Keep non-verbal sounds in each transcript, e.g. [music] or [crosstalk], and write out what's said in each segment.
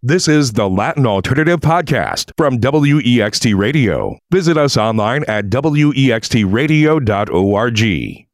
This is the Latin Alternative Podcast from WEXT Radio. Visit us online at wextradio.org.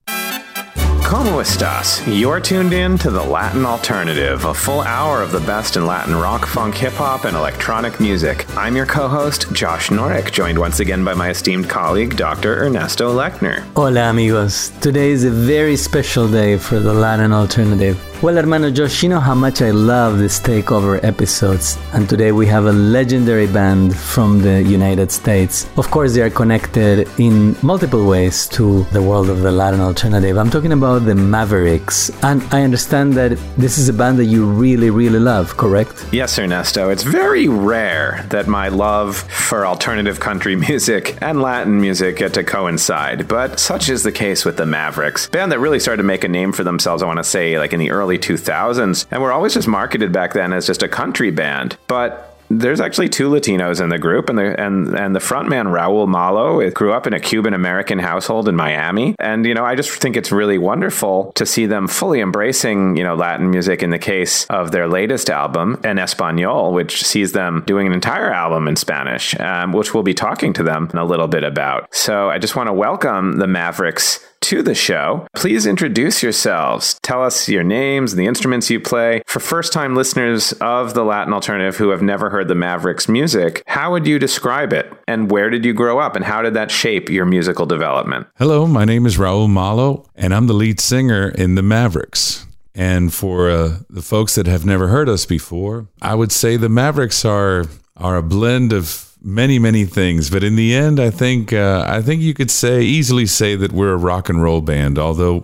¿Cómo estás? You're tuned in to the Latin Alternative, a full hour of the best in Latin rock, funk, hip hop, and electronic music. I'm your co host, Josh Norek, joined once again by my esteemed colleague, Dr. Ernesto Lechner. Hola, amigos. Today is a very special day for the Latin Alternative. Well, hermano Josh, you know how much I love these takeover episodes, and today we have a legendary band from the United States. Of course, they are connected in multiple ways to the world of the Latin alternative. I'm talking about the Mavericks, and I understand that this is a band that you really, really love, correct? Yes, Ernesto. It's very rare that my love for alternative country [laughs] music and Latin music get to coincide, but such is the case with the Mavericks. Band that really started to make a name for themselves, I want to say, like in the early early 2000s, and were always just marketed back then as just a country band. But there's actually two Latinos in the group, and the and and the frontman Raul Malo it grew up in a Cuban American household in Miami, and you know I just think it's really wonderful to see them fully embracing you know Latin music. In the case of their latest album, En Español, which sees them doing an entire album in Spanish, um, which we'll be talking to them in a little bit about. So I just want to welcome the Mavericks to the show. Please introduce yourselves. Tell us your names and the instruments you play. For first time listeners of the Latin Alternative who have never heard the Mavericks music, how would you describe it? And where did you grow up? And how did that shape your musical development? Hello, my name is Raul Malo, and I'm the lead singer in the Mavericks. And for uh, the folks that have never heard us before, I would say the Mavericks are are a blend of many many things but in the end i think uh, i think you could say easily say that we're a rock and roll band although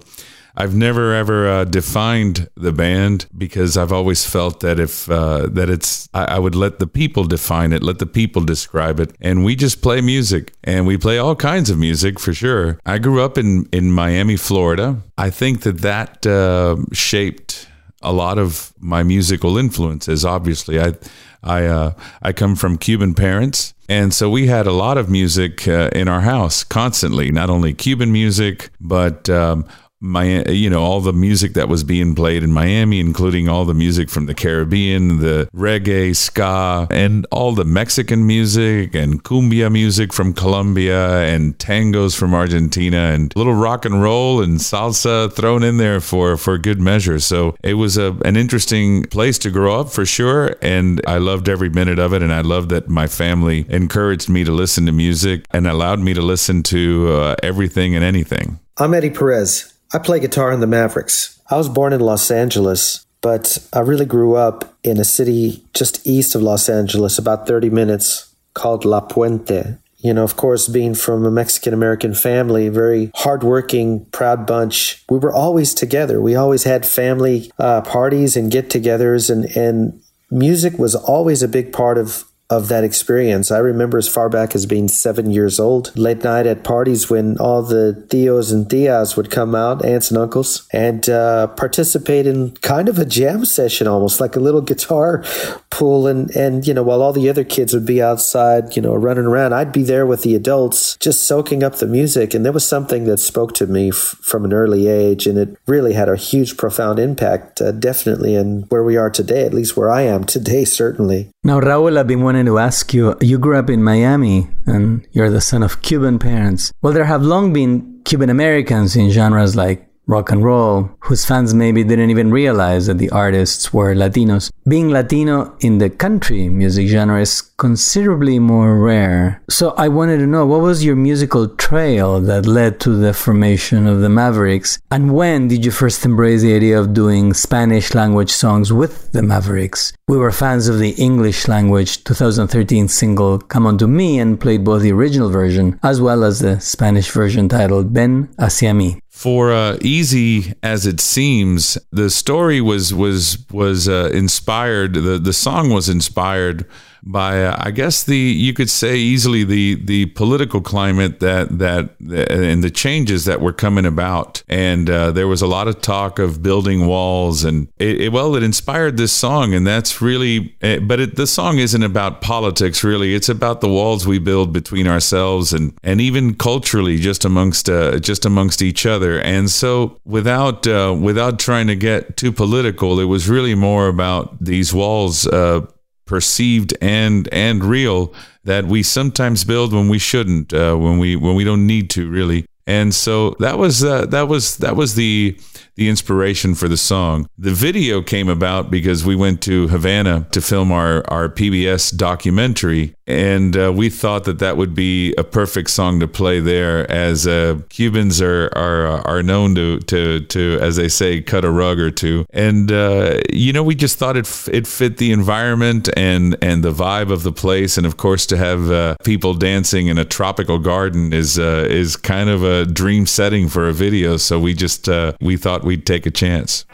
I've never ever uh, defined the band because I've always felt that if uh, that it's I, I, would let the people define it, let the people describe it, and we just play music and we play all kinds of music for sure. I grew up in in Miami, Florida. I think that that uh, shaped a lot of my musical influences. Obviously, I I uh, I come from Cuban parents, and so we had a lot of music uh, in our house constantly. Not only Cuban music, but um, my you know all the music that was being played in Miami including all the music from the Caribbean the reggae ska and all the Mexican music and cumbia music from Colombia and tangos from Argentina and little rock and roll and salsa thrown in there for for good measure. So it was a an interesting place to grow up for sure. And I loved every minute of it. And I loved that my family encouraged me to listen to music and allowed me to listen to uh, everything and anything. I'm Eddie Perez I play guitar in the Mavericks. I was born in Los Angeles, but I really grew up in a city just east of Los Angeles, about 30 minutes, called La Puente. You know, of course, being from a Mexican American family, very hardworking, proud bunch, we were always together. We always had family uh, parties and get togethers, and, and music was always a big part of of that experience. I remember as far back as being seven years old, late night at parties when all the tios and tias would come out, aunts and uncles, and uh, participate in kind of a jam session, almost like a little guitar pool. And, and, you know, while all the other kids would be outside, you know, running around, I'd be there with the adults just soaking up the music. And there was something that spoke to me f- from an early age. And it really had a huge, profound impact, uh, definitely, in where we are today, at least where I am today, [laughs] certainly. Now, Raul, I've been wanting wanted to ask you you grew up in Miami and you're the son of Cuban parents. Well, there have long been Cuban Americans in genres like rock and roll, whose fans maybe didn't even realize that the artists were Latinos. Being Latino in the country music genre is considerably more rare. So I wanted to know what was your musical trail that led to the formation of the Mavericks? And when did you first embrace the idea of doing Spanish language songs with the Mavericks? We were fans of the English language 2013 single Come Unto Me and played both the original version as well as the Spanish version titled Ven Hacia Mí for uh, easy as it seems, the story was was was uh, inspired. the The song was inspired by uh, I guess the you could say easily the the political climate that that and the changes that were coming about. And uh, there was a lot of talk of building walls and it, it, well it inspired this song and that's really eh, but it, the song isn't about politics really. It's about the walls we build between ourselves and and even culturally just amongst uh, just amongst each other. And so without uh, without trying to get too political it was really more about these walls uh, perceived and and real that we sometimes build when we shouldn't, uh, when we when we don't need to really. And so that was uh, that was that was the the inspiration for the song. The video came about because we went to Havana to film our, our PBS documentary, and uh, we thought that that would be a perfect song to play there, as uh, Cubans are, are are known to to to as they say cut a rug or two, and uh, you know we just thought it it fit the environment and and the vibe of the place, and of course to have uh, people dancing in a tropical garden is uh, is kind of a dream setting for a video. So we just uh, we thought we'd take a chance.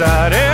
Estaré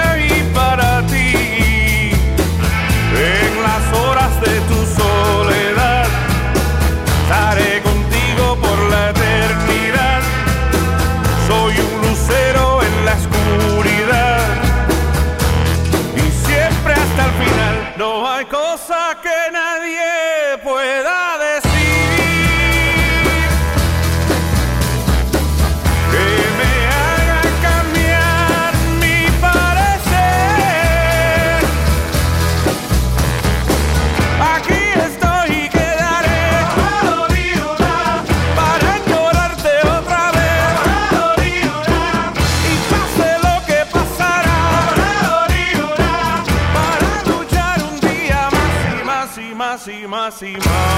y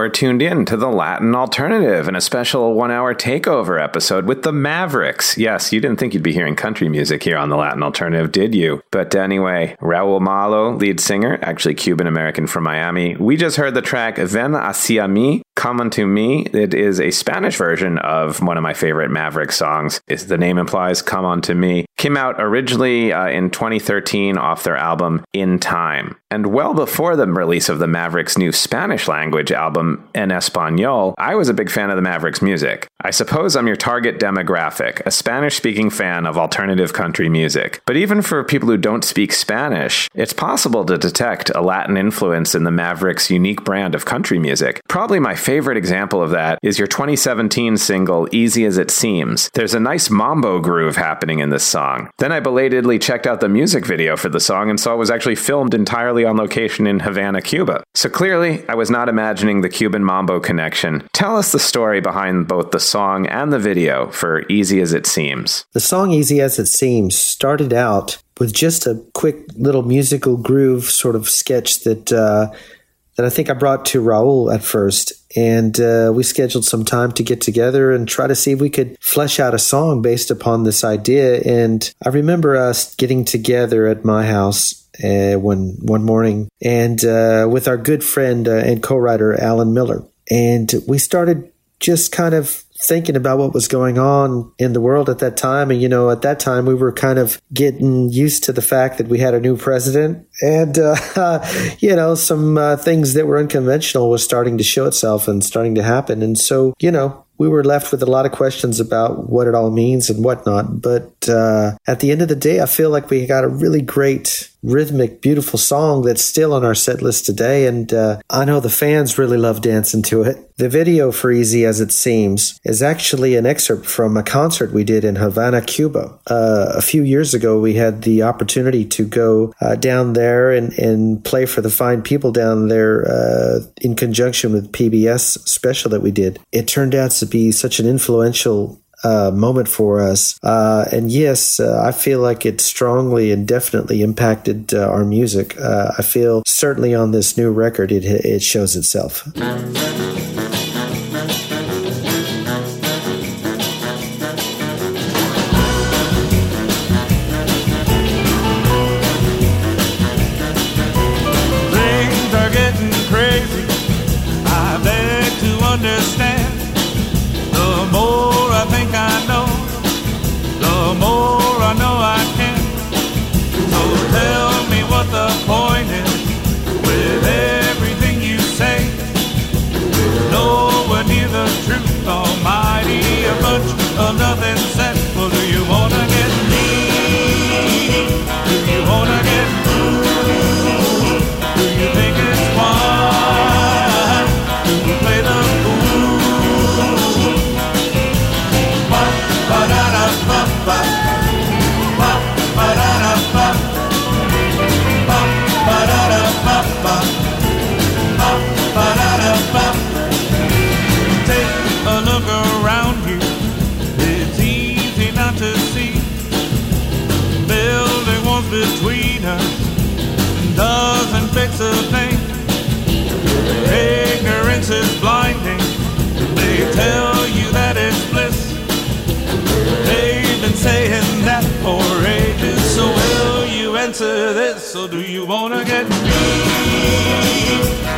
You're tuned in to the Latin Alternative in a special one hour takeover episode with the Mavericks. Yes, you didn't think you'd be hearing country music here on the Latin Alternative, did you? But anyway, Raul Malo, lead singer, actually Cuban American from Miami. We just heard the track Ven Hacia Mi, Come Unto Me. It is a Spanish version of one of my favorite Maverick songs. The name implies, Come Unto Me. Came out originally uh, in 2013 off their album In Time. And well before the release of the Mavericks' new Spanish language album, En Espanol, I was a big fan of the Mavericks' music. I suppose I'm your target demographic, a Spanish speaking fan of alternative country music. But even for people who don't speak Spanish, it's possible to detect a Latin influence in the Mavericks' unique brand of country music. Probably my favorite example of that is your 2017 single, Easy as It Seems. There's a nice mambo groove happening in this song. Then I belatedly checked out the music video for the song and saw it was actually filmed entirely on location in Havana, Cuba. So clearly, I was not imagining the Cuban mambo connection. Tell us the story behind both the song and the video for Easy as It Seems. The song Easy as It Seems started out with just a quick little musical groove sort of sketch that uh, that I think I brought to Raul at first. And uh, we scheduled some time to get together and try to see if we could flesh out a song based upon this idea. And I remember us getting together at my house uh, one one morning, and uh, with our good friend uh, and co-writer Alan Miller, and we started just kind of thinking about what was going on in the world at that time. And, you know, at that time, we were kind of getting used to the fact that we had a new president. And, uh, [laughs] you know, some uh, things that were unconventional was starting to show itself and starting to happen. And so, you know, we were left with a lot of questions about what it all means and whatnot. But uh, at the end of the day, I feel like we got a really great, rhythmic, beautiful song that's still on our set list today. And uh, I know the fans really love dancing to it. The video for Easy as It Seems is actually an excerpt from a concert we did in Havana, Cuba. Uh, a few years ago, we had the opportunity to go uh, down there and, and play for the fine people down there uh, in conjunction with PBS special that we did. It turned out to be such an influential uh, moment for us. Uh, and yes, uh, I feel like it strongly and definitely impacted uh, our music. Uh, I feel certainly on this new record, it, it shows itself. Tell you that it's bliss. They've been saying that for ages. So will you answer this? So do you wanna get me?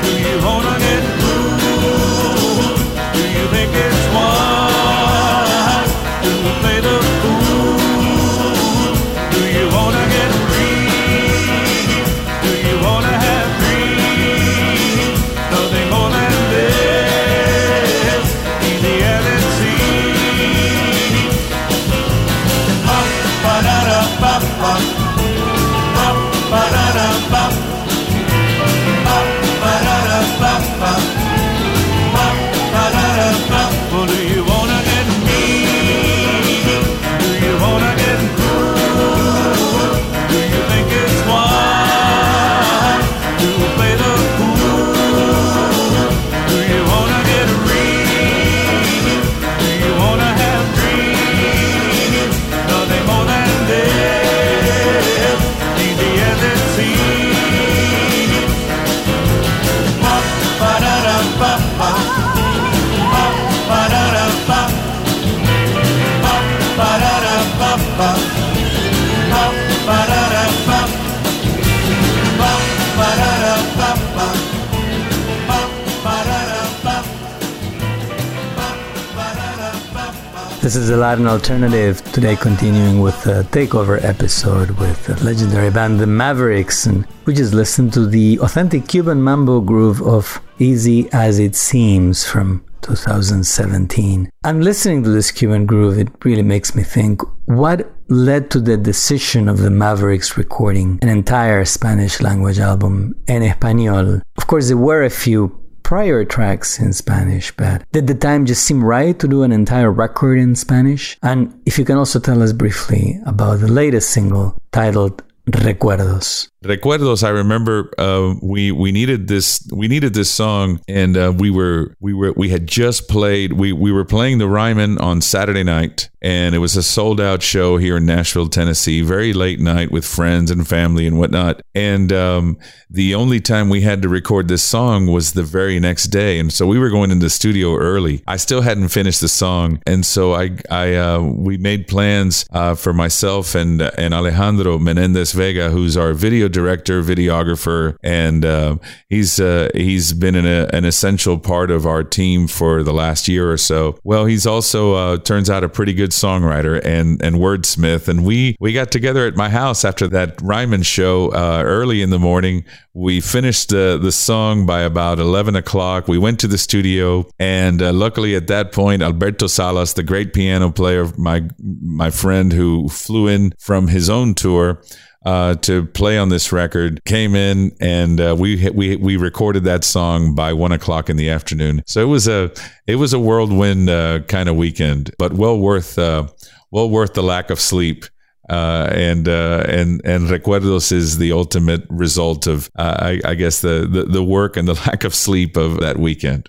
Do you wanna get ruled? Do you think it's wise This is the Latin Alternative. Today, continuing with the takeover episode with the legendary band The Mavericks. And we just listened to the authentic Cuban mambo groove of Easy as It Seems from 2017. I'm listening to this Cuban groove. It really makes me think what led to the decision of the Mavericks recording an entire Spanish language album en español. Of course, there were a few prior tracks in Spanish, but did the time just seem right to do an entire record in Spanish? And if you can also tell us briefly about the latest single titled Recuerdos. Recuerdos. I remember uh, we we needed this we needed this song, and uh, we were we were we had just played we we were playing the Ryman on Saturday night, and it was a sold out show here in Nashville, Tennessee. Very late night with friends and family and whatnot. And um, the only time we had to record this song was the very next day, and so we were going into the studio early. I still hadn't finished the song, and so I I uh, we made plans uh, for myself and and Alejandro Menendez Vega, who's our video director, videographer, and uh, he's uh, he's been an, an essential part of our team for the last year or so. Well, he's also uh, turns out a pretty good songwriter and and wordsmith, and we we got together at my house after that Ryman show uh, early in the morning. We finished the the song by about eleven o'clock. We went to the studio, and uh, luckily at that point, Alberto Salas, the great piano player, my my friend who flew in from his own tour uh, to play on this record came in and uh, we we we recorded that song by one o'clock in the afternoon. So it was a it was a whirlwind uh, kind of weekend, but well worth uh, well worth the lack of sleep. Uh, and uh, and and recuerdos is the ultimate result of I, I, guess the, the the work and the [laughs] lack of sleep of that weekend.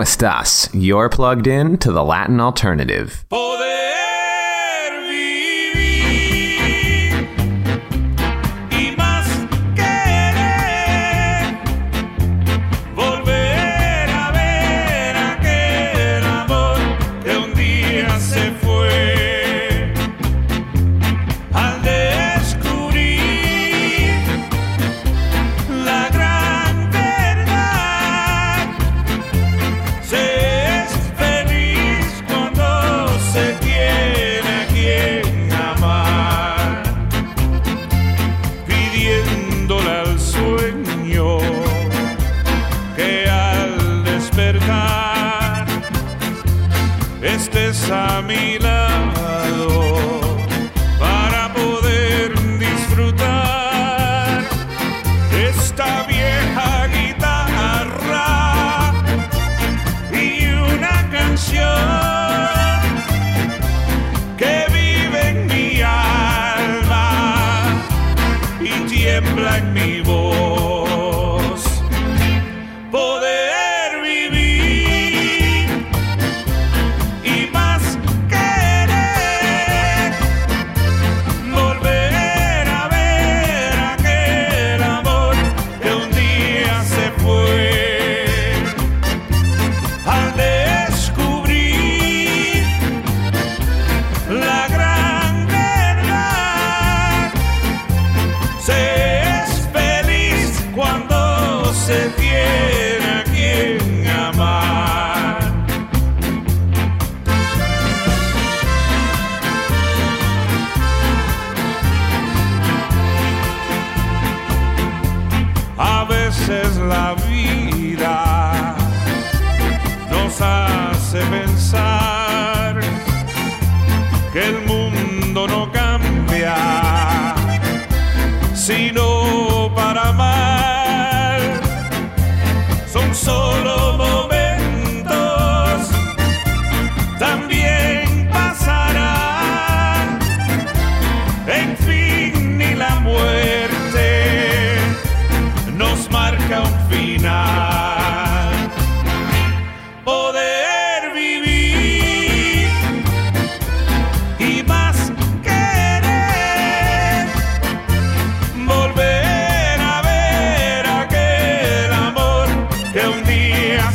Estás? You're plugged in to the Latin Alternative. Estés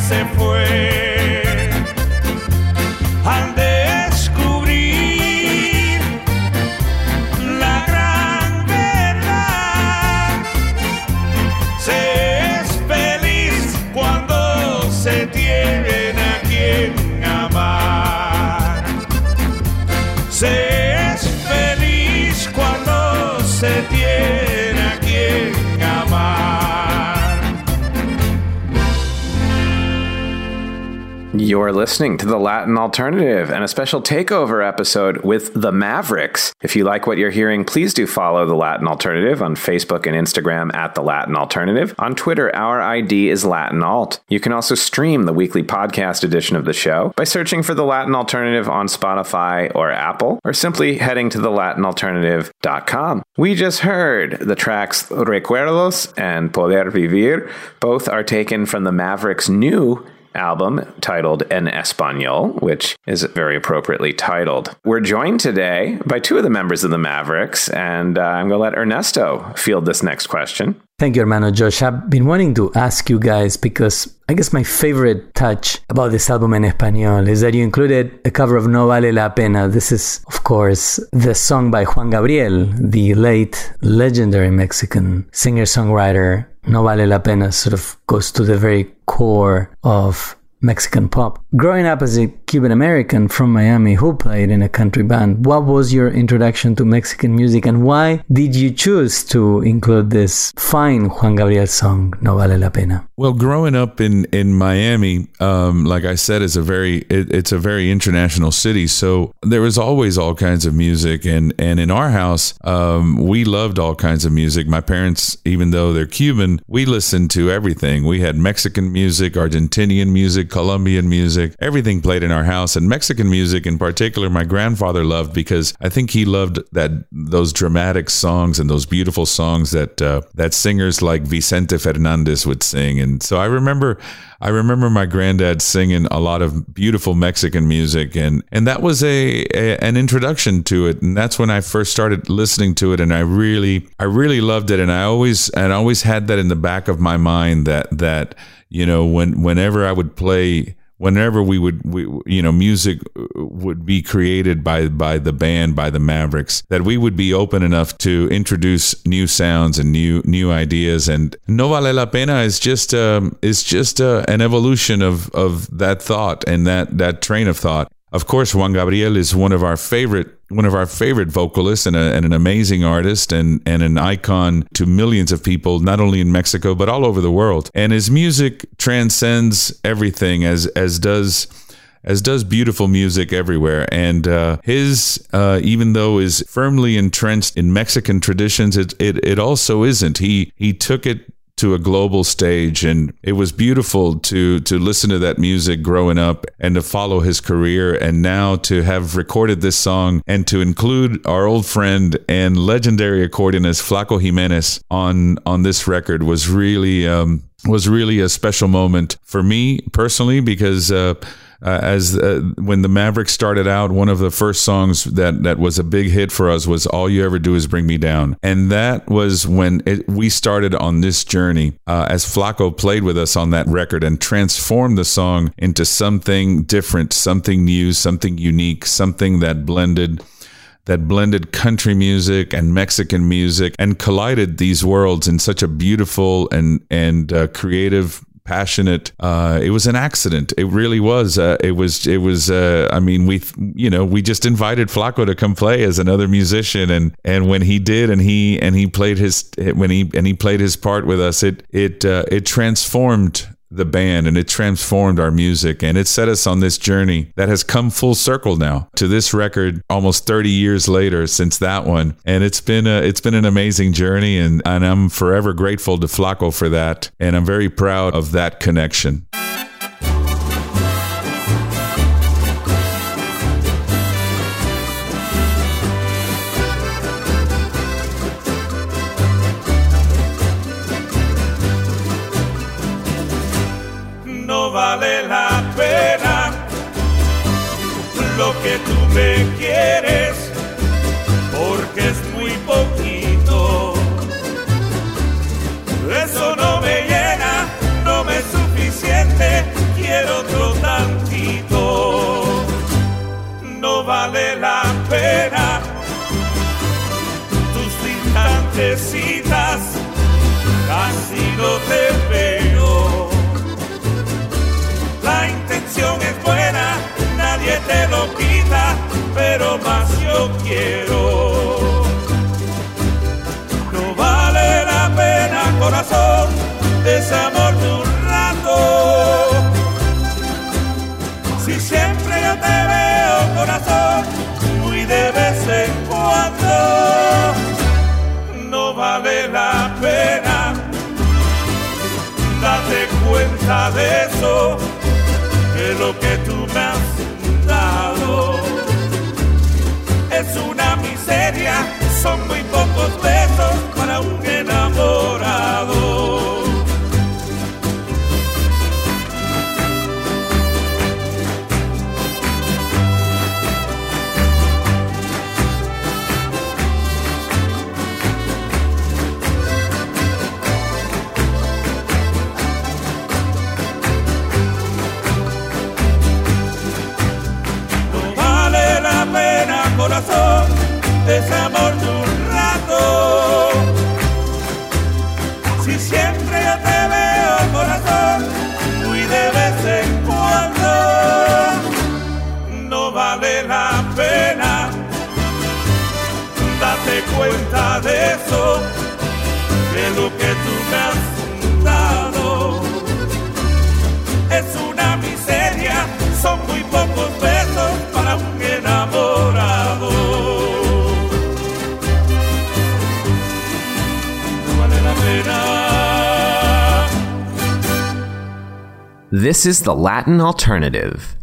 día se You're listening to the Latin Alternative and a special takeover episode with the Mavericks. If you like what you're hearing, please do follow the Latin Alternative on Facebook and Instagram at the Latin Alternative. On Twitter, our ID is Latin Alt. You can also stream the weekly podcast edition of the show by searching for the Latin Alternative on Spotify or Apple, or simply heading to thelatinalternative.com. We just heard the tracks Recuerdos and Poder Vivir. Both are taken from the Mavericks' new album titled En Español, which is very appropriately titled. We're joined today by two of the members of the Mavericks, and uh, I'm going to let Ernesto field this next question. Thank you, hermano Josh. I've been wanting to ask you guys because I guess my favorite touch about this album in Espanol is that you included a cover of No Vale la Pena. This is, of course, the song by Juan Gabriel, the late legendary Mexican singer songwriter. No Vale la Pena sort of goes to the very core of Mexican pop. Growing up as a Cuban American from Miami who played in a country band, what was your introduction to Mexican music and why did you choose to include this fine Juan Gabriel song, No Vale la Pena? Well, growing up in in Miami, um, like I said, is a very it, it's a very international city. So there was always all kinds of music, and and in our house, um, we loved all kinds of music. My parents, even though they're Cuban, we listened to everything. We had Mexican music, Argentinian music, Colombian music, everything played in our house, and Mexican music in particular. My grandfather loved because I think he loved that those dramatic songs and those beautiful songs that uh, that singers like Vicente Fernandez would sing. And so I remember I remember my granddad singing a lot of beautiful Mexican music, and and that was a, a, an introduction to it, and that's when I first started listening to it, and I really I really loved it, and I always and I always had that in the back of my mind that that you know when whenever I would play whenever we would we, you know music would be created by by the band by the Mavericks that we would be open enough to introduce new sounds and new new ideas. And no vale la pena is just um, is just uh, an evolution of of that thought and that that train of thought. Of course Juan Gabriel is one of our favorite one of our favorite vocalists and, a, and, an amazing artist and, and an icon to millions of people, not only in Mexico, but all over the world. And his music transcends everything as, as does as does beautiful music everywhere. And uh, his, uh, even though is firmly entrenched in Mexican traditions, it, it, it also isn't. He he took it to a global stage and it was beautiful to to listen to that music growing up and to follow his career and now to have recorded this song and to include our old friend and legendary accordionist Flaco Jimenez on on this record was really um, was really a special moment for me personally because uh, uh, as uh, when the Mavericks started out, one of the first songs that that was a big hit for us was "All You Ever Do Is Bring Me Down," and that was when it, we started on this journey. Uh, as Flaco played with us on that record and transformed the song into something different, something new, something unique, something that blended that blended country music and Mexican music and collided these worlds in such a beautiful and and uh, creative passionate. Uh, it was an accident. It really was. Uh, it was. It was. Uh, I mean, we, you know, we just invited Flaco to come play as another musician, and and when he did, and he and he played his when he and he played his part with us, it it uh, it transformed the band and it transformed our music and it set us on this journey that has come full circle now to this record almost 30 years later since that one and it's been a, it's been an amazing journey and, and I'm forever grateful to Flaco for that and I'm very proud of that connection. Te veo. La intención es buena, nadie te lo quita pero más yo quiero. No vale la pena, corazón, amor de eso, que lo que tú me has dado. Es una miseria, son muy de lo que tú me has. Es una miseria, son muy pocos besos para un enamorado. No vale la pena. This is the Latin alternative.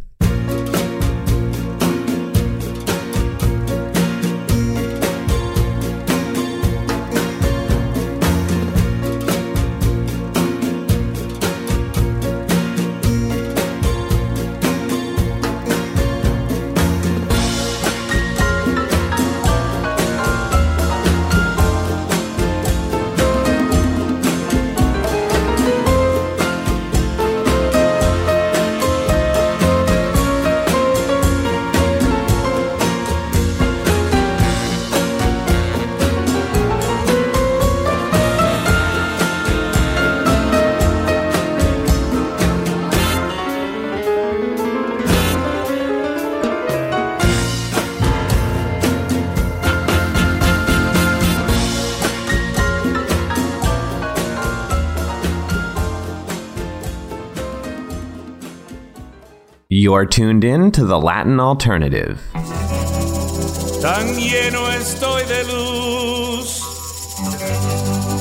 You're tuned in to the Latin Alternative. Tan lleno estoy de luz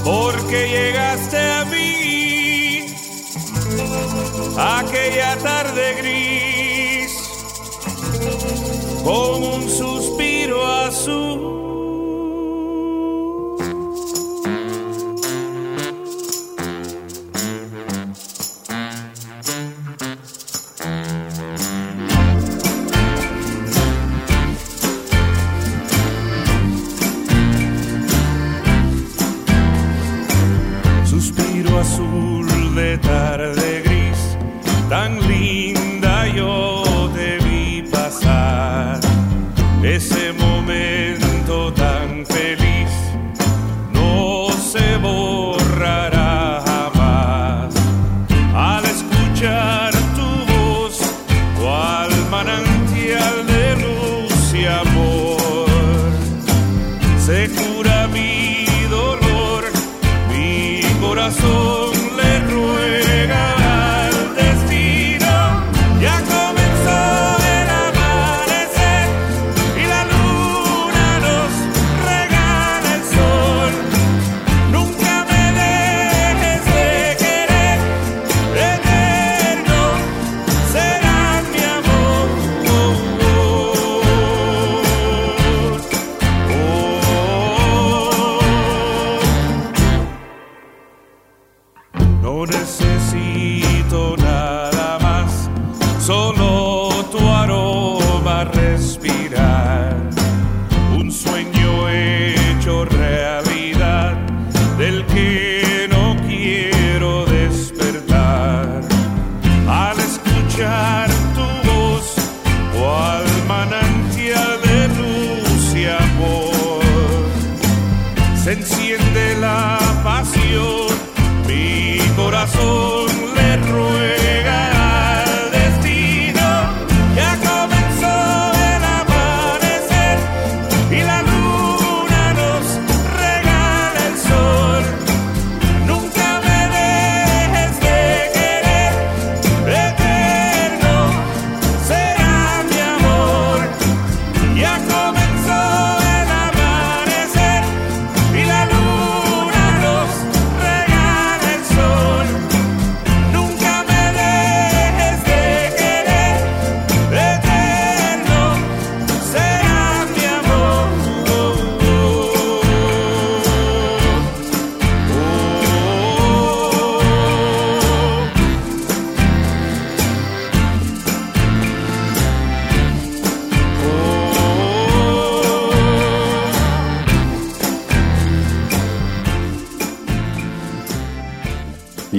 porque llegaste a mí aquella tarde gris con un suspiro azul.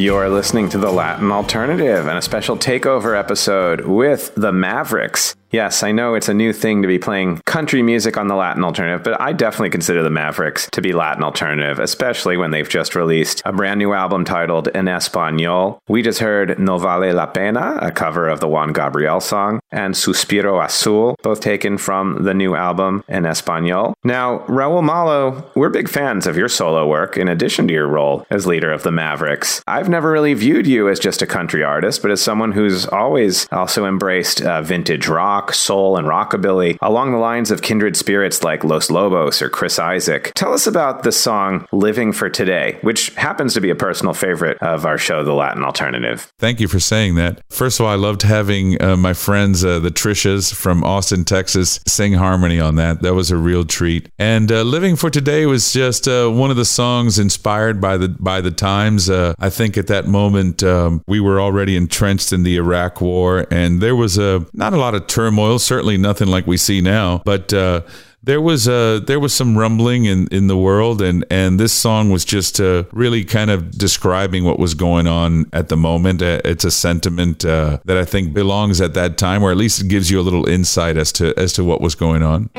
You're listening to The Latin Alternative and a special takeover episode with the Mavericks. Yes, I know it's a new thing to be playing country music on the Latin alternative, but I definitely consider the Mavericks to be Latin alternative, especially when they've just released a brand new album titled En Español. We just heard No Vale la Pena, a cover of the Juan Gabriel song, and Suspiro Azul, both taken from the new album En Español. Now, Raul Malo, we're big fans of your solo work in addition to your role as leader of the Mavericks. I've never really viewed you as just a country artist, but as someone who's always also embraced uh, vintage rock rock, soul, and rockabilly along the lines of kindred spirits like Los Lobos or Chris Isaak. Tell us about the song Living for Today, which happens to be a personal favorite of our show, The Latin Alternative. Thank you for saying that. First of all, I loved having uh, my friends, uh, the Trishas from Austin, Texas, sing harmony on that. That was a real treat. And uh, Living for Today was just uh, one of the songs inspired by the by the times. Uh, I think at that moment um, we were already entrenched in the Iraq War, and there was a not a lot of turmoil turmoil. Certainly nothing like we see now, but uh, there was uh, there was some rumbling in, in the world, and, and this song was just uh, really kind of describing what was going on at the moment. Uh, it's a sentiment uh, that I think belongs at that time, or at least it gives you a little insight as to as to what was going on.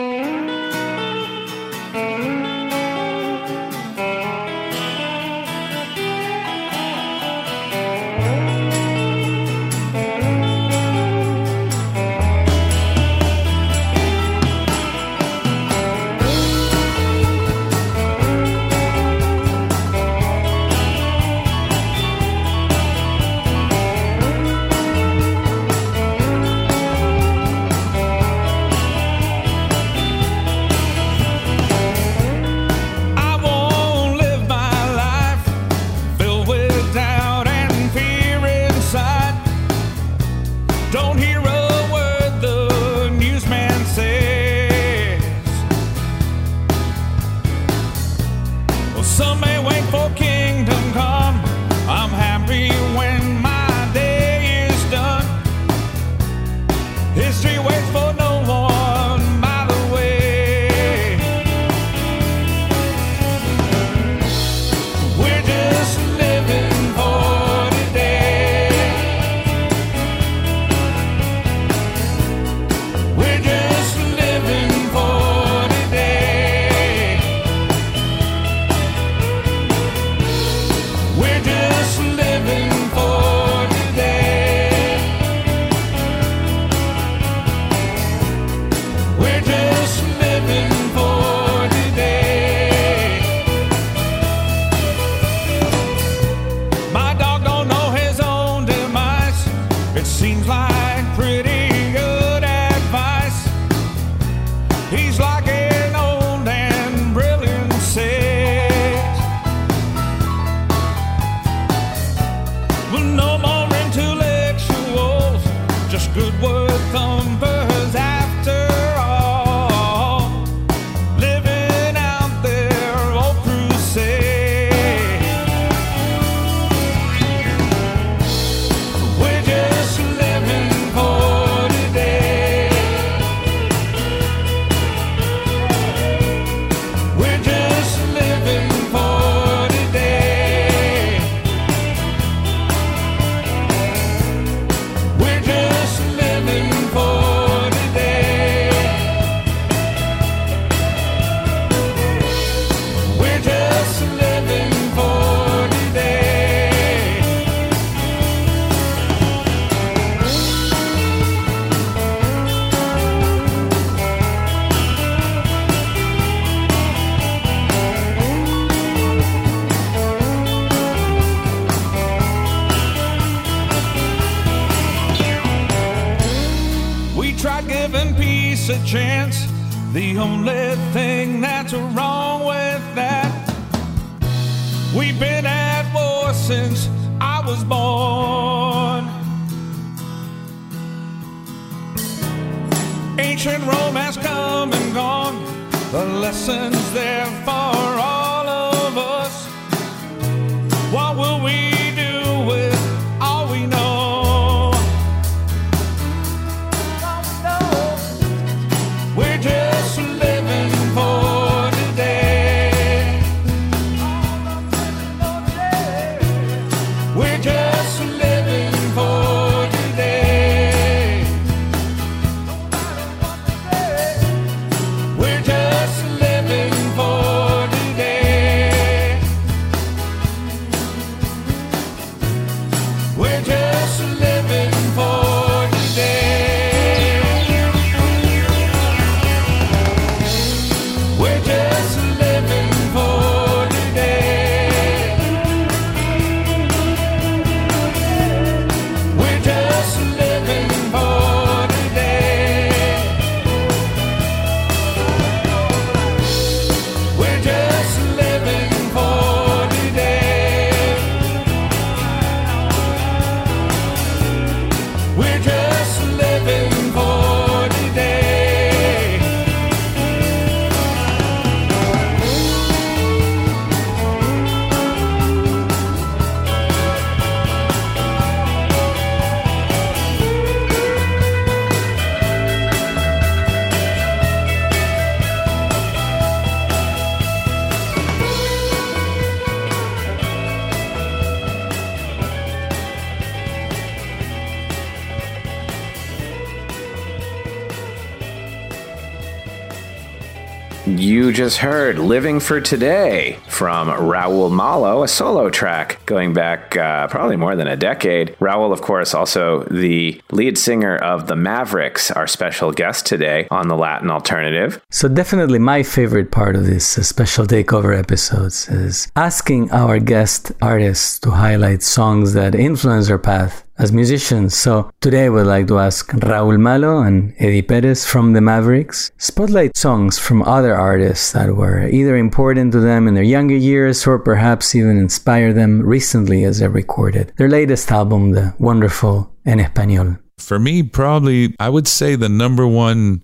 Just heard Living for Today from Raul Malo, a solo track going back uh, probably more than a decade. Raul, of course, also the lead singer of the Mavericks, our special guest today on the Latin Alternative. So, definitely my favorite part of this uh, special takeover episodes is asking our guest artists to highlight songs that influence their path as musicians. So today we'd like to ask Raul Malo and Eddie Perez from the Mavericks spotlight songs from other artists that were either important to them in their younger years or perhaps even inspired them recently as they recorded their latest album, the wonderful En Español. For me, probably I would say the number one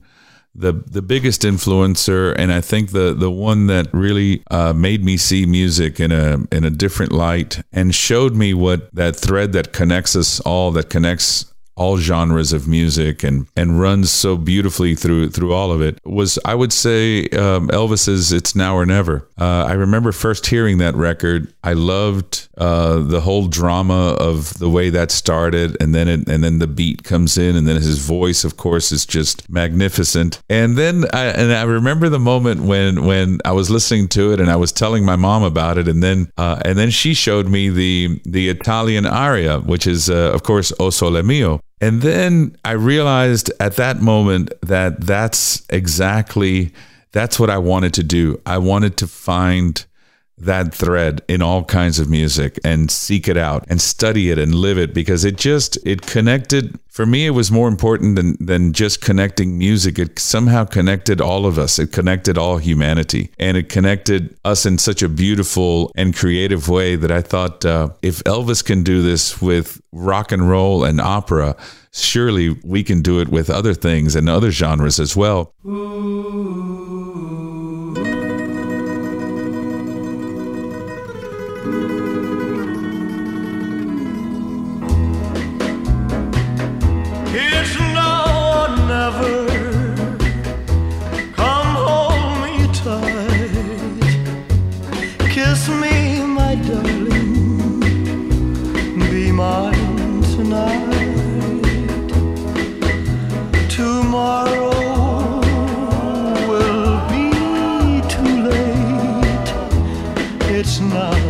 the the biggest influencer, and I think the the one that really uh, made me see music in a in a different light and showed me what that thread that connects us all, that connects all genres of music and and runs so beautifully through through all of it was I would say um, Elvis's "It's Now or Never." Uh, I remember first hearing that record. I loved uh, the whole drama of the way that started, and then it, and then the beat comes in, and then his voice, of course, is just magnificent. And then I, and I remember the moment when when I was listening to it, and I was telling my mom about it, and then uh, and then she showed me the the Italian aria, which is uh, of course O Sole Mio. And then I realized at that moment that that's exactly that's what I wanted to do. I wanted to find that thread in all kinds of music and seek it out and study it and live it because it just it connected for me it was more important than than just connecting music. It somehow connected all of us. It connected all humanity and it connected us in such a beautiful and creative way that I thought uh, if Elvis can do this with rock and roll and opera surely we can do it with other things and other genres as well It's now or never. Come hold me tight. Kiss me, my darling. Be mine tonight. Tomorrow will be too late. It's now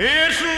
It's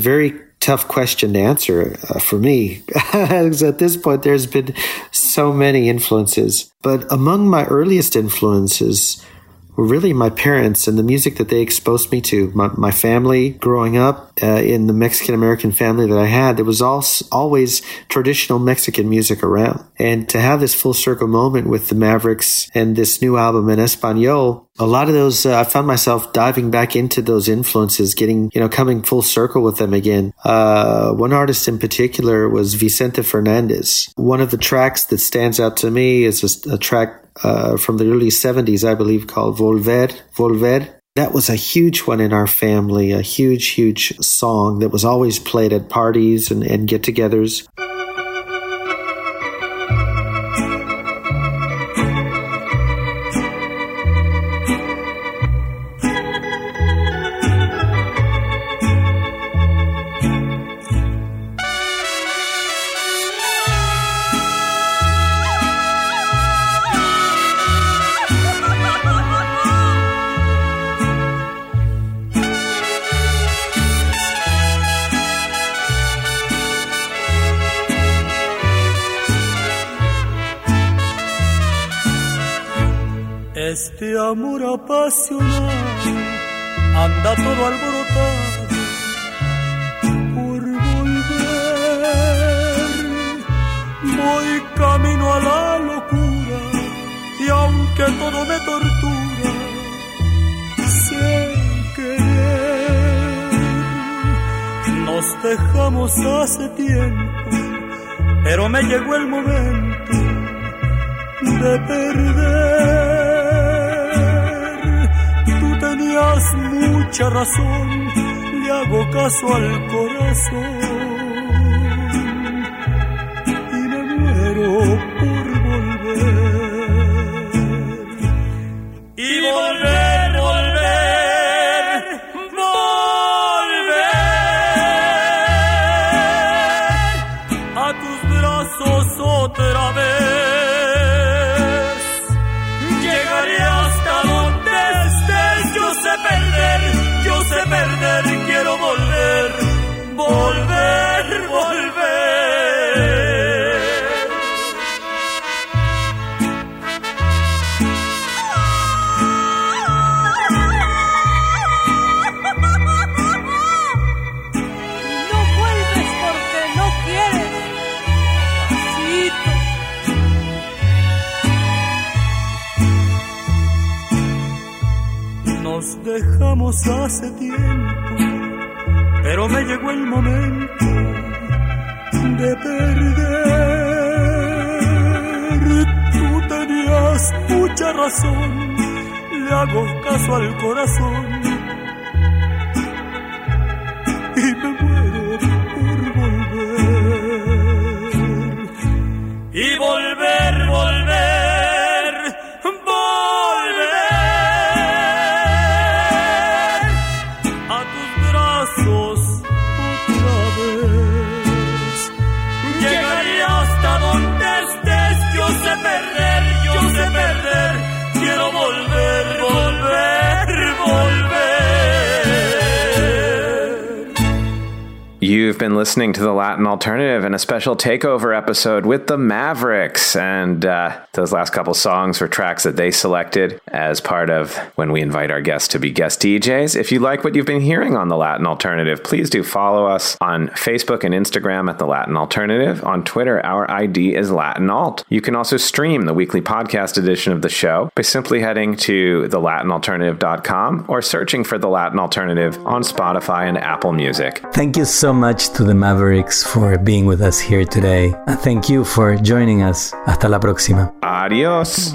a very tough question to answer uh, for me. [laughs] because at this point, there's been so many influences. But among my earliest influences really my parents and the music that they exposed me to. My, my family growing up uh, in the Mexican American family that I had, there was all, always traditional Mexican music around. And to have this full circle moment with the Mavericks and this new album En Español, a lot of those, uh, I found myself diving back into those influences, getting, you know, coming full circle with them again. Uh, one artist in particular was Vicente Fernandez. One of the tracks that stands out to me is a, a track uh, from the early 70s, I believe, called Volver. Volver. That was a huge one in our family, a huge, huge song that was always played at parties and, and get togethers. Este amor apasionado anda todo alborotado por volver. Voy camino a la locura y aunque todo me tortura, sé querer. Nos dejamos hace tiempo, pero me llegó el momento de perder. Tenías mucha razón, le hago caso al corazón. Y me muero hace tiempo, pero me llegó el momento de perder. Tú tenías mucha razón, le hago caso al corazón been listening to the Latin Alternative and a special takeover episode with the Mavericks. And uh, those last couple songs were tracks that they selected as part of when we invite our guests to be guest DJs. If you like what you've been hearing on the Latin Alternative, please do follow us on Facebook and Instagram at the Latin Alternative. On Twitter, our ID is Latin Alt. You can also stream the weekly podcast edition of the show by simply heading to thelatinalternative.com or searching for the Latin Alternative on Spotify and Apple Music. Thank you so much to the Mavericks for being with us here today. Thank you for joining us. Hasta la próxima. Adios.